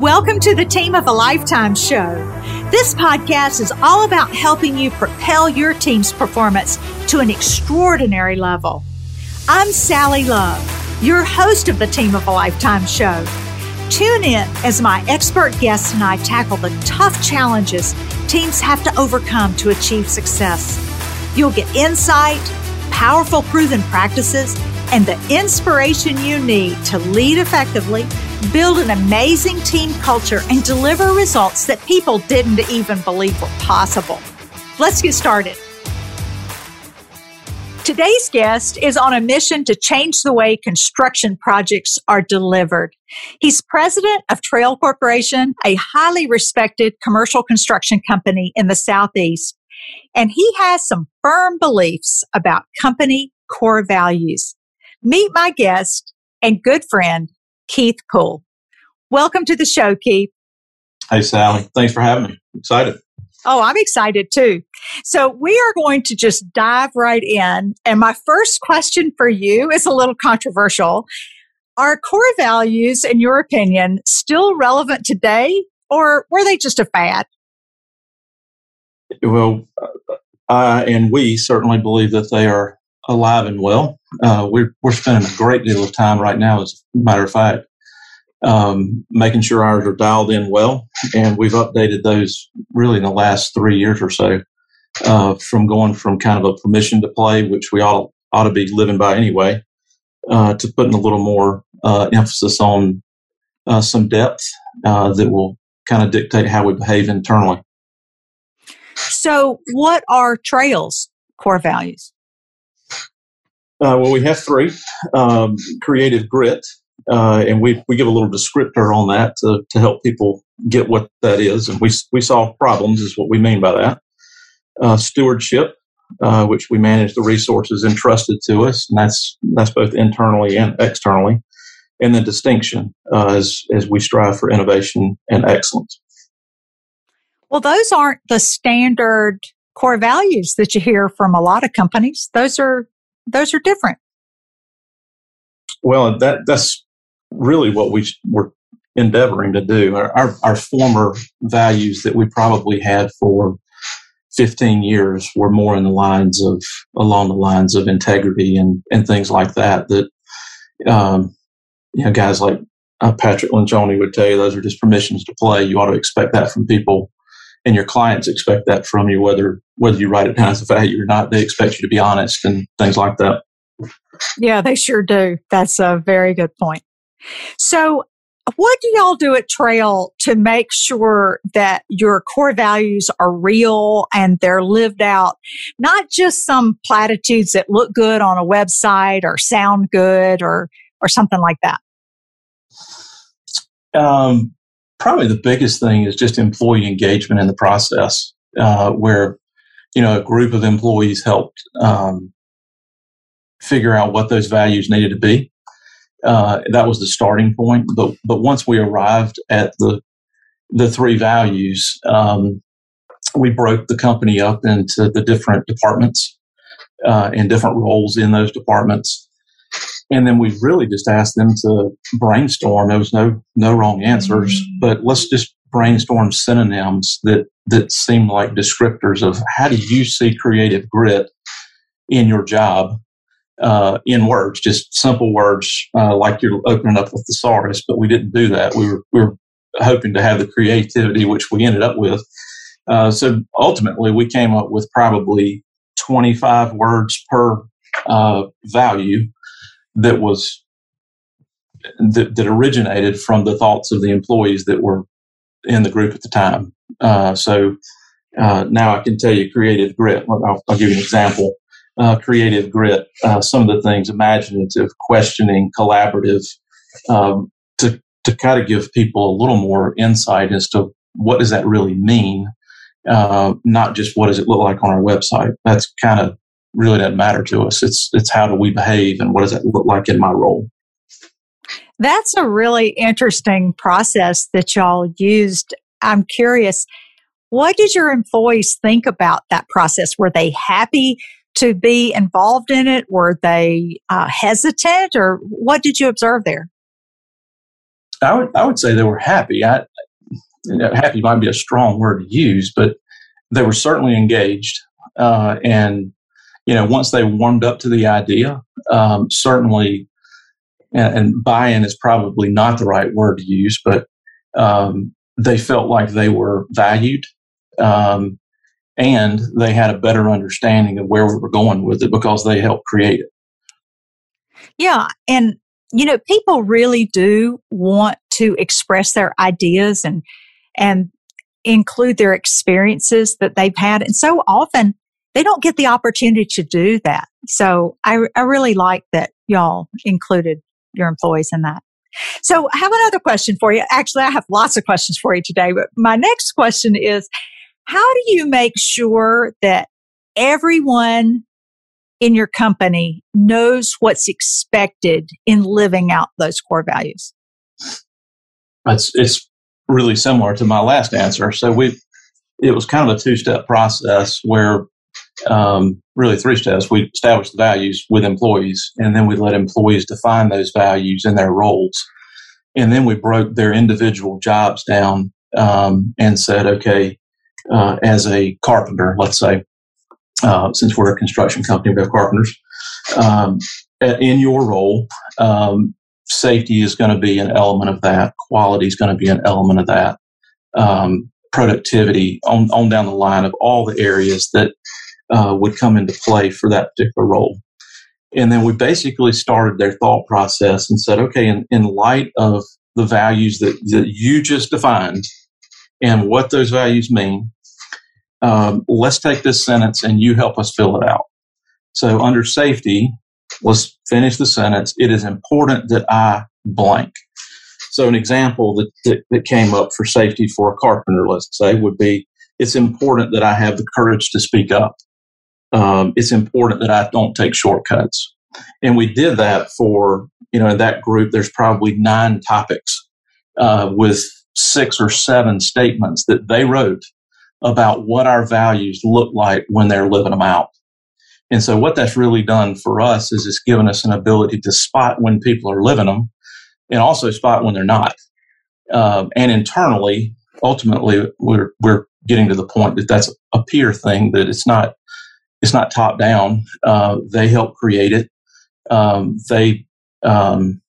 Welcome to the Team of a Lifetime show. This podcast is all about helping you propel your team's performance to an extraordinary level. I'm Sally Love, your host of the Team of a Lifetime show. Tune in as my expert guests and I tackle the tough challenges teams have to overcome to achieve success. You'll get insight, powerful proven practices, and the inspiration you need to lead effectively build an amazing team culture, and deliver results that people didn't even believe were possible. Let's get started. Today's guest is on a mission to change the way construction projects are delivered. He's president of Trehel Corporation, a highly respected commercial construction company in the Southeast. And he has some firm beliefs about company core values. Meet my guest and good friend, Keith Poole. Welcome to the show, Keith. Hey, Sally. Thanks for having me. I'm excited. Oh, I'm excited too. So we are going to just dive right in. And my first question for you is a little controversial. Are core values, in your opinion, still relevant today or were they just a fad? Well, I and we certainly believe that they are alive and well. Uh, we're, we're spending a great deal of time right now, as a matter of fact, um, making sure ours are dialed in well. And we've updated those really in the last three years or so uh, from going from kind of a permission to play, which we ought, ought to be living by anyway, uh, to putting a little more uh, emphasis on uh, some depth uh, that will kind of dictate how we behave internally. So, what are Trehel's core values? Uh, well, we have three um, creative grit, uh, and we, we give a little descriptor on that to, to help people get what that is. And we, we solve problems, is what we mean by that. Uh, stewardship, uh, which we manage the resources entrusted to us, and that's, that's both internally and externally. And then distinction, uh, as, as we strive for innovation and excellence. Well, those aren't the standard core values that you hear from a lot of companies. Those are those are different. Well, that that's really what we were endeavoring to do. Our, our, our former values that we probably had for 15 years were more in the lines of along the lines of integrity and and things like that. That um, you know, guys like uh, Patrick Lencioni would tell you those are just permissions to play. You ought to expect that from people and your clients expect that from you, whether whether you write it down as a value or not. They expect you to be honest and things like that. Yeah, they sure do. That's a very good point. So, what do y'all do at Trehel to make sure that your core values are real and they're lived out, not just some platitudes that look good on a website or sound good or or something like that? Um, probably the biggest thing is just employee engagement in the process, uh, where you know a group of employees helped um, figure out what those values needed to be. Uh, that was the starting point. But but once we arrived at the the three values, um, we broke the company up into the different departments uh, and different roles in those departments. And then we really just asked them to brainstorm. There was no no wrong answers, mm-hmm. but let's just brainstorm synonyms that that seem like descriptors of how do you see creative grit in your job uh, in words, just simple words uh, like you're opening up a thesaurus. But we didn't do that. We were we were hoping to have the creativity, which we ended up with. Uh, so ultimately, we came up with probably 25 words per uh, value that was that, that, originated from the thoughts of the employees that were in the group at the time. Uh, so uh, now I can tell you creative grit. I'll, I'll give you an example. Uh, creative grit, uh, some of the things imaginative, questioning, collaborative, um, to to kind of give people a little more insight as to what does that really mean, uh, not just what does it look like on our website. That's kind of really doesn't matter to us. It's it's how do we behave and what does that look like in my role. That's a really interesting process that y'all used. I'm curious, what did your employees think about that process? Were they happy to be involved in it? Were they uh, hesitant, or what did you observe there? I would I would say they were happy. I, you know, happy might be a strong word to use, but they were certainly engaged. Uh, and you know, once they warmed up to the idea, um, certainly, and, and, buy-in is probably not the right word to use, but um, they felt like they were valued, um, and they had a better understanding of where we were going with it because they helped create it. Yeah, and you know, people really do want to express their ideas and and include their experiences that they've had. And so often they don't get the opportunity to do that. So I, I really like that y'all included your employees in that. So I have another question for you. Actually, I have lots of questions for you today, but my next question is how do you make sure that everyone in your company knows what's expected in living out those core values? It's, it's really similar to my last answer. So we, it was kind of a two step process where, um, really three steps. We established the values with employees, and then we let employees define those values in their roles, and then we broke their individual jobs down um, and said, okay, uh, as a carpenter, let's say, uh, since we're a construction company, we have carpenters. Um, in your role, um, safety is going to be an element of that. Quality is going to be an element of that. Um, productivity on, on down the line of all the areas that uh, would come into play for that particular role. And then we basically started their thought process and said, okay, in, in light of the values that, that you just defined and what those values mean, um, let's take this sentence and you help us fill it out. So under safety, let's finish the sentence. It is important that I blank. So an example that, that, that came up for safety for a carpenter, let's say, would be it's important that I have the courage to speak up. Um, it's important that I don't take shortcuts. And we did that for, you know, in that group, there's probably nine topics uh, with six or seven statements that they wrote about what our values look like when they're living them out. And so what that's really done for us is it's given us an ability to spot when people are living them and also spot when they're not. Um, and internally, ultimately, we're, we're getting to the point that that's a peer thing, that it's not, it's not top down. Uh, they help create it. Um, they, um,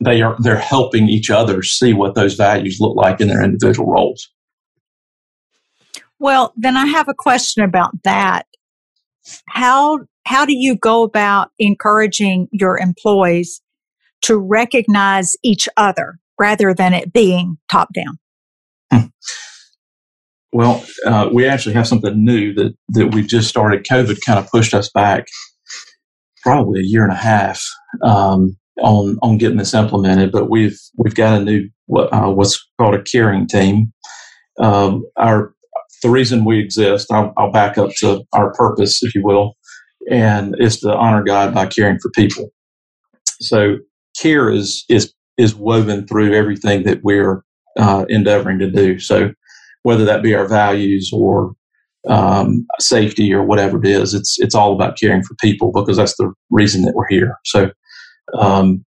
they are, they're helping each other see what those values look like in their individual roles. Well, then I have a question about that. How how do you go about encouraging your employees to recognize each other rather than it being top down? Well, uh, we actually have something new that that we just started. COVID kind of pushed us back probably a year and a half um, on on getting this implemented, but we've we've got a new uh, what's called a caring team. Um, our the reason we exist, I'll, I'll back up to our purpose, if you will, and is to honor God by caring for people. So care is is is woven through everything that we're uh, endeavoring to do. So whether that be our values or um, safety or whatever it is, it's it's all about caring for people because that's the reason that we're here. So um,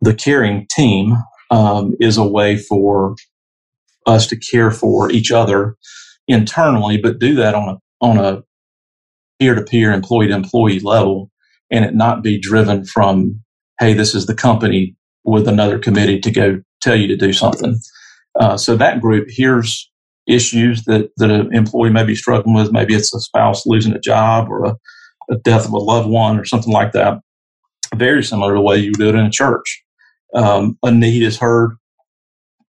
the caring team um, is a way for us to care for each other internally, but do that on a on a peer to peer, employee to employee level, and it not be driven from, hey, this is the company with another committee to go tell you to do something. Uh, so that group hears issues that, that an employee may be struggling with. Maybe it's a spouse losing a job or a, a death of a loved one or something like that. Very similar to the way you do it in a church. Um, a need is heard.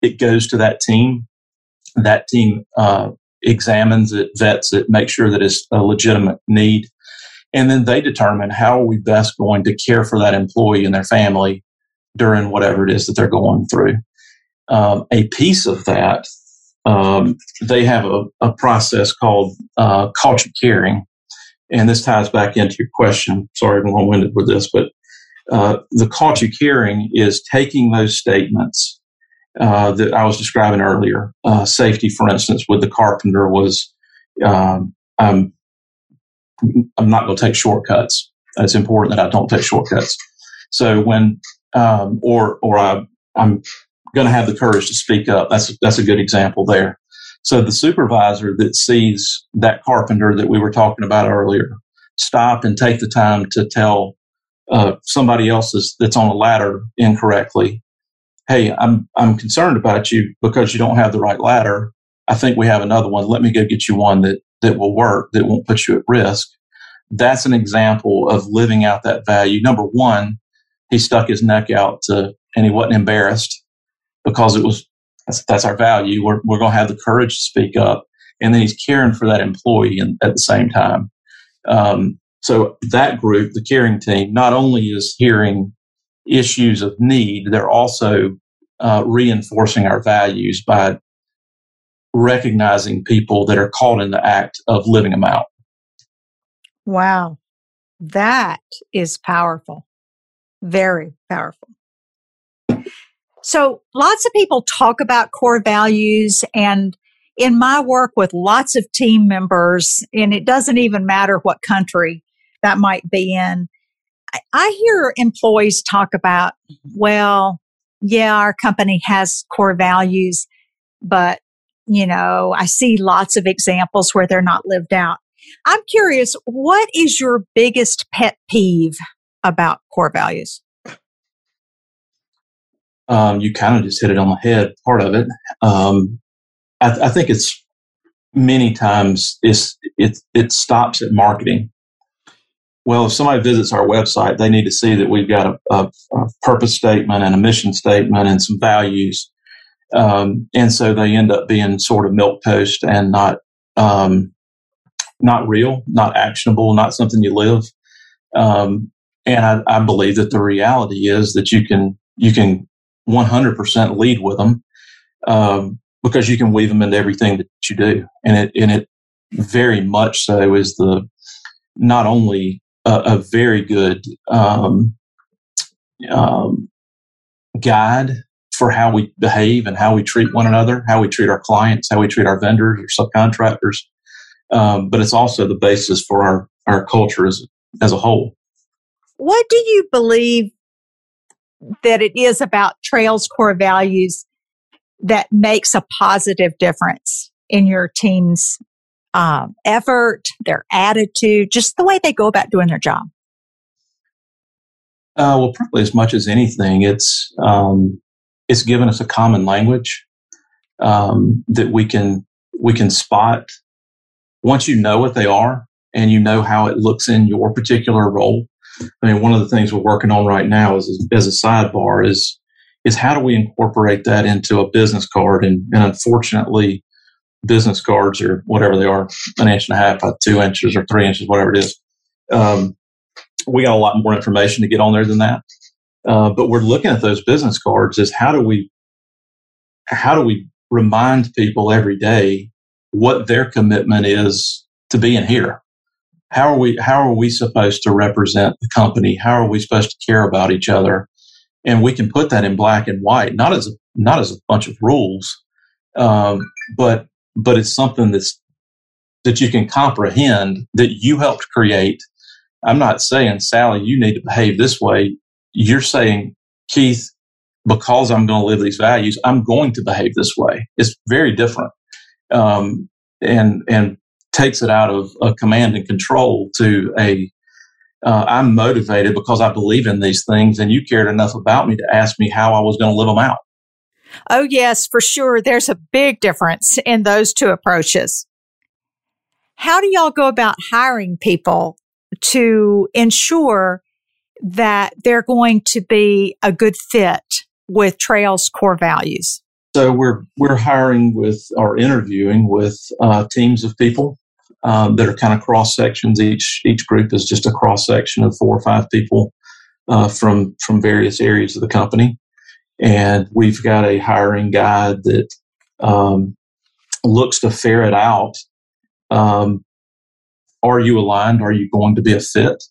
It goes to that team. That team uh, examines it, vets it, makes sure that it's a legitimate need. And then they determine how are we best going to care for that employee and their family during whatever it is that they're going through. Um, a piece of that, um, they have a, a process called uh, culture caring. And this ties back into your question. Sorry, I'm long winded with this, but uh, the culture caring is taking those statements uh, that I was describing earlier. Uh, safety, for instance, with the carpenter was um, I'm, I'm not going to take shortcuts. It's important that I don't take shortcuts. So when um, or or I, I'm going to have the courage to speak up. That's that's a good example there. So the supervisor that sees that carpenter that we were talking about earlier stop and take the time to tell uh, somebody else that's on a ladder incorrectly, "Hey, I'm I'm concerned about you because you don't have the right ladder. I think we have another one. Let me go get you one that that will work that won't put you at risk." That's an example of living out that value. Number one, he stuck his neck out to, and he wasn't embarrassed because it was that's, that's our value. We're, we're going to have the courage to speak up. And then he's caring for that employee at the same time. Um, so that group, the caring team, not only is hearing issues of need, they're also uh, reinforcing our values by recognizing people that are caught in the act of living them out. Wow. That is powerful. Very powerful. So lots of people talk about core values and in my work with lots of team members, and it doesn't even matter what country that might be in, I hear employees talk about, well, yeah, our company has core values, but you know, I see lots of examples where they're not lived out. I'm curious, what is your biggest pet peeve about core values? Um, you kind of just hit it on the head, part of it. Um, I, th- I, think it's many times it's, it, it stops at marketing. Well, if somebody visits our website, they need to see that we've got a, a, a purpose statement and a mission statement and some values. Um, and so they end up being sort of milk toast and not um, not real, not actionable, not something you live. Um, and I, I, believe that the reality is that you can you can 100% lead with them um, because you can weave them into everything that you do, and it and it very much so is the not only a, a very good um, um, guide for how we behave and how we treat one another, how we treat our clients, how we treat our vendors or subcontractors, um, but it's also the basis for our, our culture as, as a whole. What do you believe that it is about Trehel's core values that makes a positive difference in your team's um, effort, their attitude, just the way they go about doing their job? Uh, well, probably as much as anything, it's um, it's given us a common language um, that we can we can spot once you know what they are and you know how it looks in your particular role, I mean, one of the things we're working on right now is, as a sidebar is, is how do we incorporate that into a business card? And, and unfortunately, business cards or whatever they are, an inch and a half by two inches or three inches, whatever it is. Um, we got a lot more information to get on there than that. Uh, but we're looking at those business cards is how do we, how do we remind people every day what their commitment is to being here. How are we, how are we supposed to represent the company? How are we supposed to care about each other? And we can put that in black and white, not as a, not as a bunch of rules, um, but, but it's something that's, that you can comprehend that you helped create. I'm not saying, Sally, you need to behave this way. You're saying, Keith, because I'm going to live these values, I'm going to behave this way. It's very different um, and and takes it out of a command and control to a uh, I'm motivated because I believe in these things, and you cared enough about me to ask me how I was going to live them out. Oh, yes, for sure. There's a big difference in those two approaches. How do y'all go about hiring people to ensure that they're going to be a good fit with Trehel's core values? So we're we're hiring with or interviewing with uh, teams of people um, that are kind of cross sections. Each each group is just a cross section of four or five people uh, from from various areas of the company, and we've got a hiring guide that um, looks to ferret out: um, Are you aligned? Are you going to be a fit?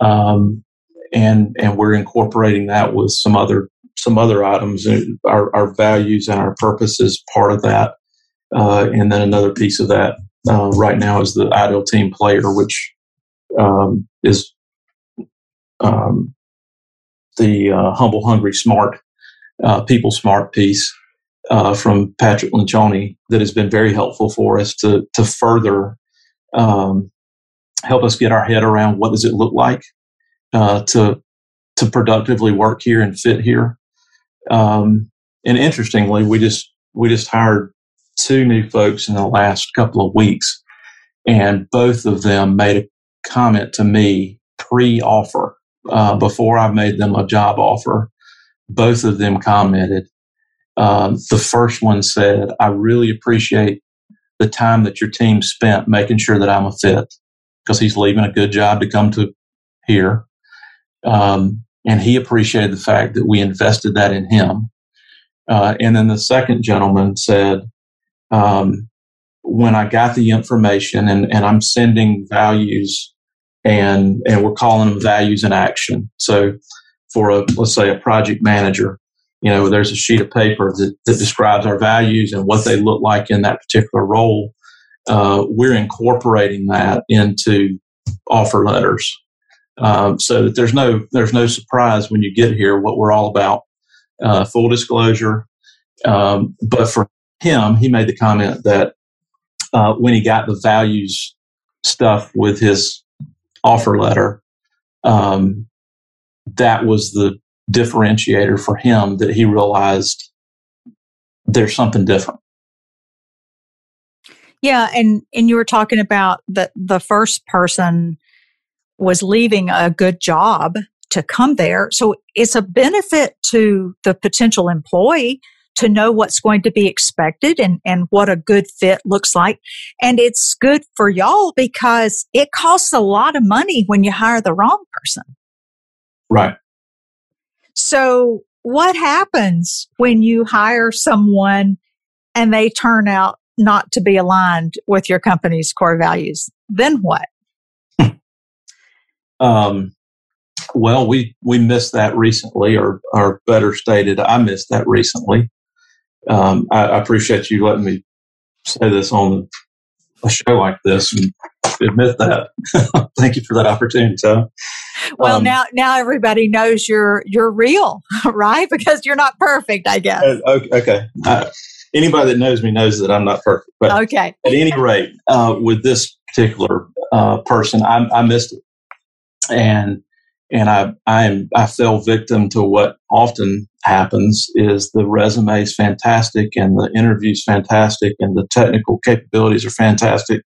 Um, and and we're incorporating that with some other some other items. Our, our values and our purpose is part of that. Uh, and then another piece of that uh, right now is the ideal team player, which um, is um, the uh, humble, hungry, smart uh, People Smart piece uh, from Patrick Lencioni that has been very helpful for us to to further um, help us get our head around what does it look like uh, to to productively work here and fit here. Um, and interestingly, we just we just hired two new folks in the last couple of weeks, and both of them made a comment to me pre-offer uh, before I made them a job offer. Both of them commented. Um, the first one said, "I really appreciate the time that your team spent making sure that I'm a fit because he's leaving a good job to come to here." Um, and he appreciated the fact that we invested that in him. Uh, and then the second gentleman said, um, when I got the information and, and I'm sending values and, and we're calling them values in action. So for a, let's say a project manager, you know, there's a sheet of paper that, that describes our values and what they look like in that particular role. Uh, we're incorporating that into offer letters um, so that there's no there's no surprise when you get here what we're all about. Uh, full disclosure, um, but for him, he made the comment that uh, when he got the values stuff with his offer letter, um, that was the differentiator for him that he realized there's something different. Yeah, and and you were talking about that the first person was leaving a good job to come there. So it's a benefit to the potential employee to know what's going to be expected and, and what a good fit looks like. And it's good for y'all because it costs a lot of money when you hire the wrong person. Right. So what happens when you hire someone and they turn out not to be aligned with your company's core values? Then what? Um, well, we we missed that recently, or or better stated, I missed that recently. Um, I, I, appreciate you letting me say this on a show like this and admit that. Thank you for that opportunity, Tom. Well, um, now now everybody knows you're you're real, right? Because you're not perfect, I guess. Uh, okay. okay. Uh, anybody that knows me knows that I'm not perfect. But okay. at any rate, uh, with this particular uh, person, I, I missed it and and I I I fell victim to what often happens is the resume is fantastic and the interview is fantastic and the technical capabilities are fantastic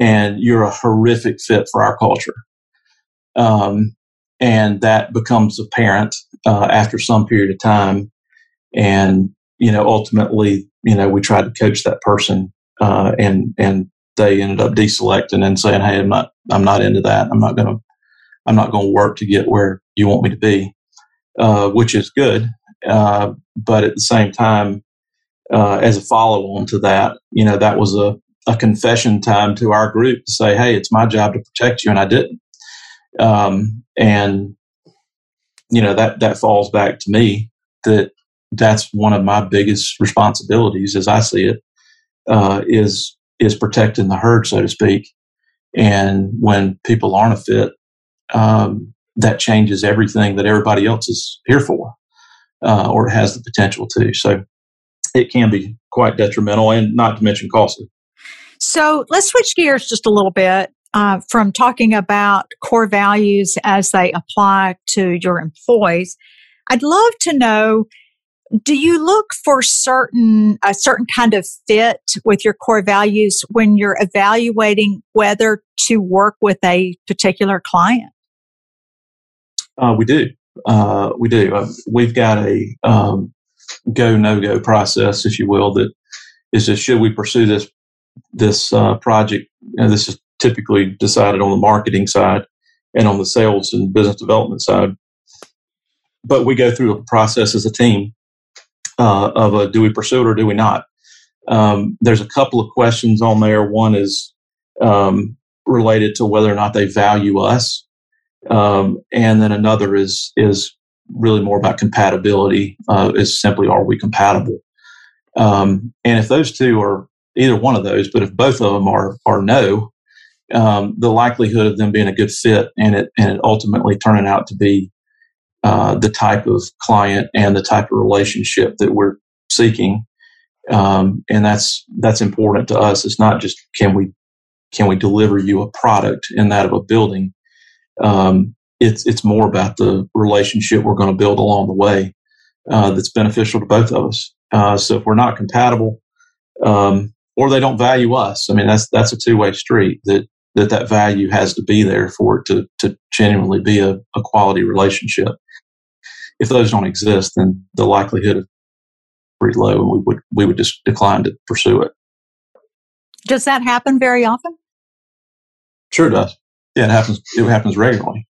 and you're a horrific fit for our culture. Um, and that becomes apparent uh, after some period of time. And you know, ultimately, you know, we tried to coach that person, uh, and and they ended up deselecting and saying, "Hey, I'm not, I'm not into that. I'm not going to I'm not going to work to get where you want me to be, uh, which is good. Uh, but at the same time, uh, as a follow on to that, you know, that was a, a confession time to our group to say, hey, it's my job to protect you, and I didn't. Um, and, you know, that, that falls back to me that that's one of my biggest responsibilities as I see it, uh, is is protecting the herd, so to speak. And when people aren't a fit, um, that changes everything that everybody else is here for, uh, or has the potential to. So it can be quite detrimental and not to mention costly. So let's switch gears just a little bit uh, from talking about core values as they apply to your employees. I'd love to know do you look for certain a certain kind of fit with your core values when you're evaluating whether to work with a particular client uh, we do. Uh, we do. Uh, we've got a um, go no go process, if you will, that is just should we pursue this this uh, project? And this is typically decided on the marketing side and on the sales and business development side. But we go through a process as a team uh, of a do we pursue it or do we not? Um, there's a couple of questions on there. One is um, related to whether or not they value us um, and then another is is really more about compatibility. Uh, is simply are we compatible? Um, and if those two are either one of those, but if both of them are are no, um, the likelihood of them being a good fit and it and it ultimately turning out to be uh, the type of client and the type of relationship that we're seeking. Um, and that's that's important to us. It's not just can we can we deliver you a product in that of a building. Um, it's it's more about the relationship we're going to build along the way uh, that's beneficial to both of us. Uh, so if we're not compatible, um, or they don't value us, I mean that's that's a two way street. That that that value has to be there for it to to genuinely be a, a quality relationship. If those don't exist, then the likelihood of pretty low, and we would we would just decline to pursue it. Does that happen very often? Sure does. Yeah, it happens. It happens regularly,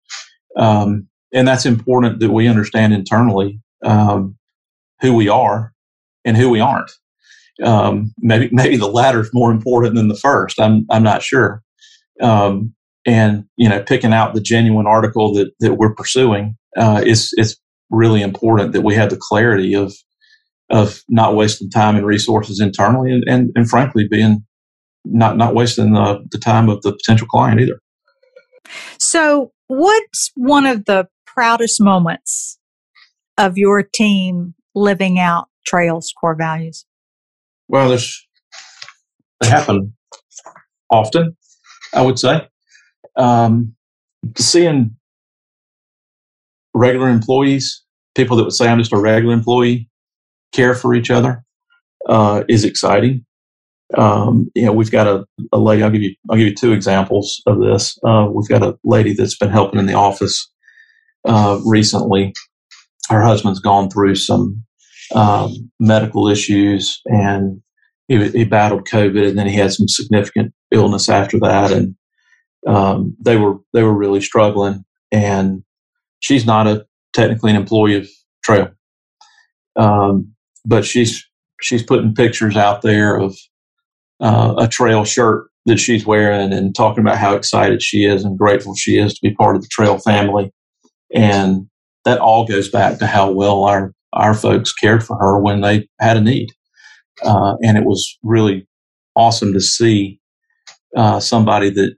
um, and that's important that we understand internally um, who we are and who we aren't. Um, maybe maybe the latter is more important than the first. I'm I'm not sure. Um, and you know, picking out the genuine article that that we're pursuing uh, is is really important that we have the clarity of of not wasting time and resources internally, and and, and frankly, being not not wasting the, the time of the potential client either. So, what's one of the proudest moments of your team living out Trehel's core values? Well, there's they happen often, I would say. Um, seeing regular employees, people that would say I'm just a regular employee, care for each other uh, is exciting. Um, you know, we've got a, a, lady. I'll give you. I'll give you two examples of this. Uh, we've got a lady that's been helping in the office uh, recently. Her husband's gone through some um, medical issues, and he, he, battled COVID, and then he had some significant illness after that, and um, they were they were really struggling. And she's not a technically an employee of Trehel, um, but she's she's putting pictures out there of uh, a Trehel shirt that she's wearing and talking about how excited she is and grateful she is to be part of the Trehel family. And that all goes back to how well our, our folks cared for her when they had a need. Uh, and it was really awesome to see uh, somebody that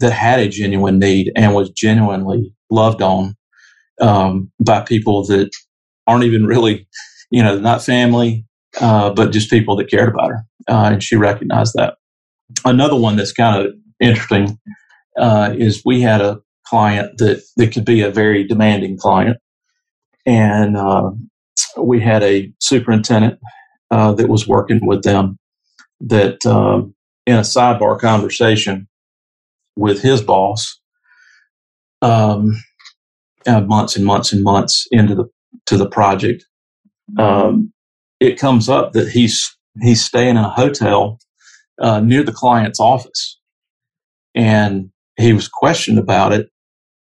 that had a genuine need and was genuinely loved on um, by people that aren't even really, you know, not family, uh, but just people that cared about her. Uh, and she recognized that. Another one that's kind of interesting uh, is we had a client that, that could be a very demanding client. And uh, we had a superintendent uh, that was working with them that um, in a sidebar conversation with his boss, um, uh, months and months and months into the to the project, um, it comes up that he's he's staying in a hotel uh, near the client's office, and he was questioned about it,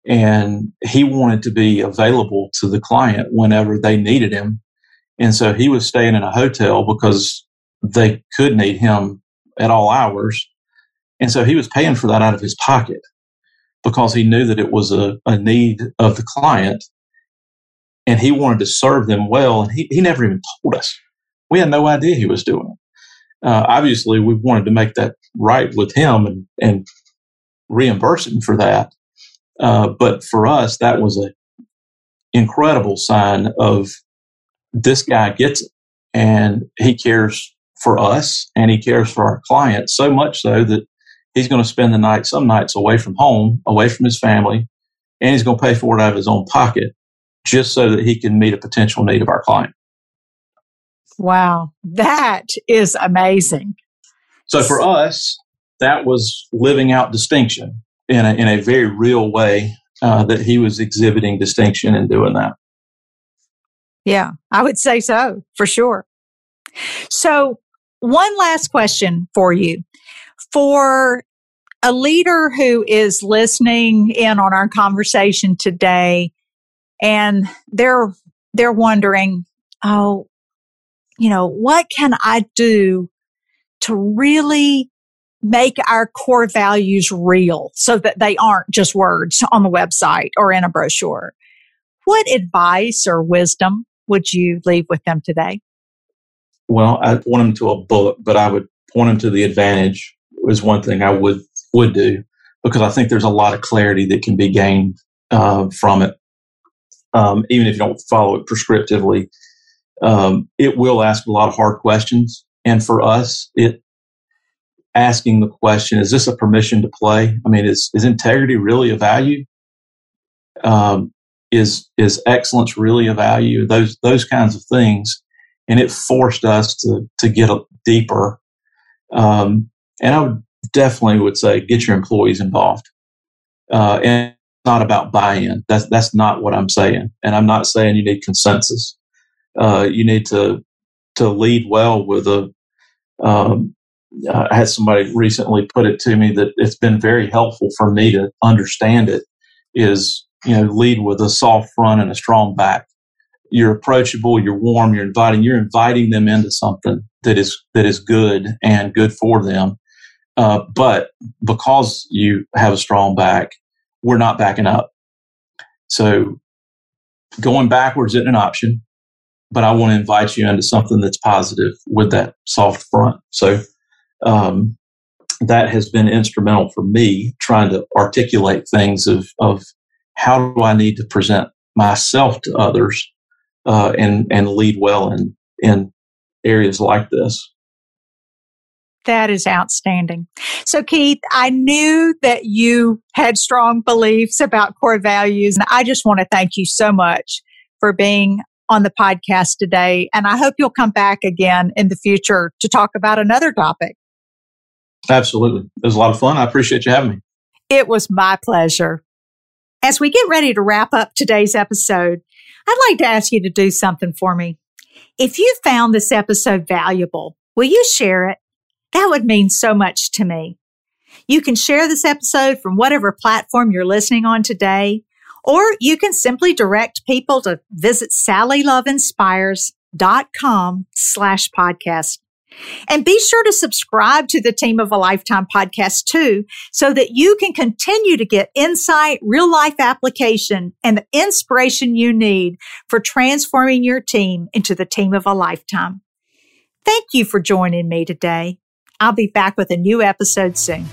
and he wanted to be available to the client whenever they needed him, and so he was staying in a hotel because they could need him at all hours, and so he was paying for that out of his pocket because he knew that it was a, a need of the client and he wanted to serve them well. And he, he never even told us. We had no idea he was doing it. Uh, obviously, we wanted to make that right with him and, and reimburse him for that. Uh, but for us, that was an incredible sign of this guy gets it and he cares for us and he cares for our clients so much so that he's going to spend the night, some nights away from home, away from his family, and he's going to pay for it out of his own pocket just so that he can meet a potential need of our client. Wow, that is amazing. So for us, that was living out distinction in a, in a very real way uh, that he was exhibiting distinction in doing that. Yeah, I would say so for sure. So, one last question for you. For a leader who is listening in on our conversation today and they're they're wondering, "Oh, you know, what can I do to really make our core values real so that they aren't just words on the website or in a brochure?" What advice or wisdom would you leave with them today? Well, I point them to a book, but I would point them to the advantage is one thing I would would do because I think there's a lot of clarity that can be gained uh, from it. um, even if you don't follow it prescriptively. Um, it will ask a lot of hard questions. And for us, it asking the question, is this a permission to play? I mean, is, is integrity really a value? Um, is, is excellence really a value? Those, those kinds of things. And it forced us to, to get a deeper. Um, and I would definitely would say get your employees involved. Uh, and not about buy-in. That's, that's not what I'm saying. And I'm not saying you need consensus. Uh, you need to, to lead well with a, um, I had somebody recently put it to me that it's been very helpful for me to understand it is, you know, lead with a soft front and a strong back. You're approachable, you're warm, you're inviting, you're inviting them into something that is, that is good and good for them. Uh, but because you have a strong back, we're not backing up. So going backwards isn't an option, but I want to invite you into something that's positive with that soft front. So um, that has been instrumental for me trying to articulate things of, of how do I need to present myself to others uh, and and lead well in in areas like this. That is outstanding. So, Keith, I knew that you had strong beliefs about core values, and I just want to thank you so much for being on the podcast today. And I hope you'll come back again in the future to talk about another topic. Absolutely. It was a lot of fun. I appreciate you having me. It was my pleasure. As we get ready to wrap up today's episode, I'd like to ask you to do something for me. If you found this episode valuable, will you share it? That would mean so much to me. You can share this episode from whatever platform you're listening on today, or you can simply direct people to visit sallyloveinspires.com slash podcast. And be sure to subscribe to the Team of a Lifetime podcast too, so that you can continue to get insight, real life application, and the inspiration you need for transforming your team into the team of a lifetime. Thank you for joining me today. I'll be back with a new episode soon.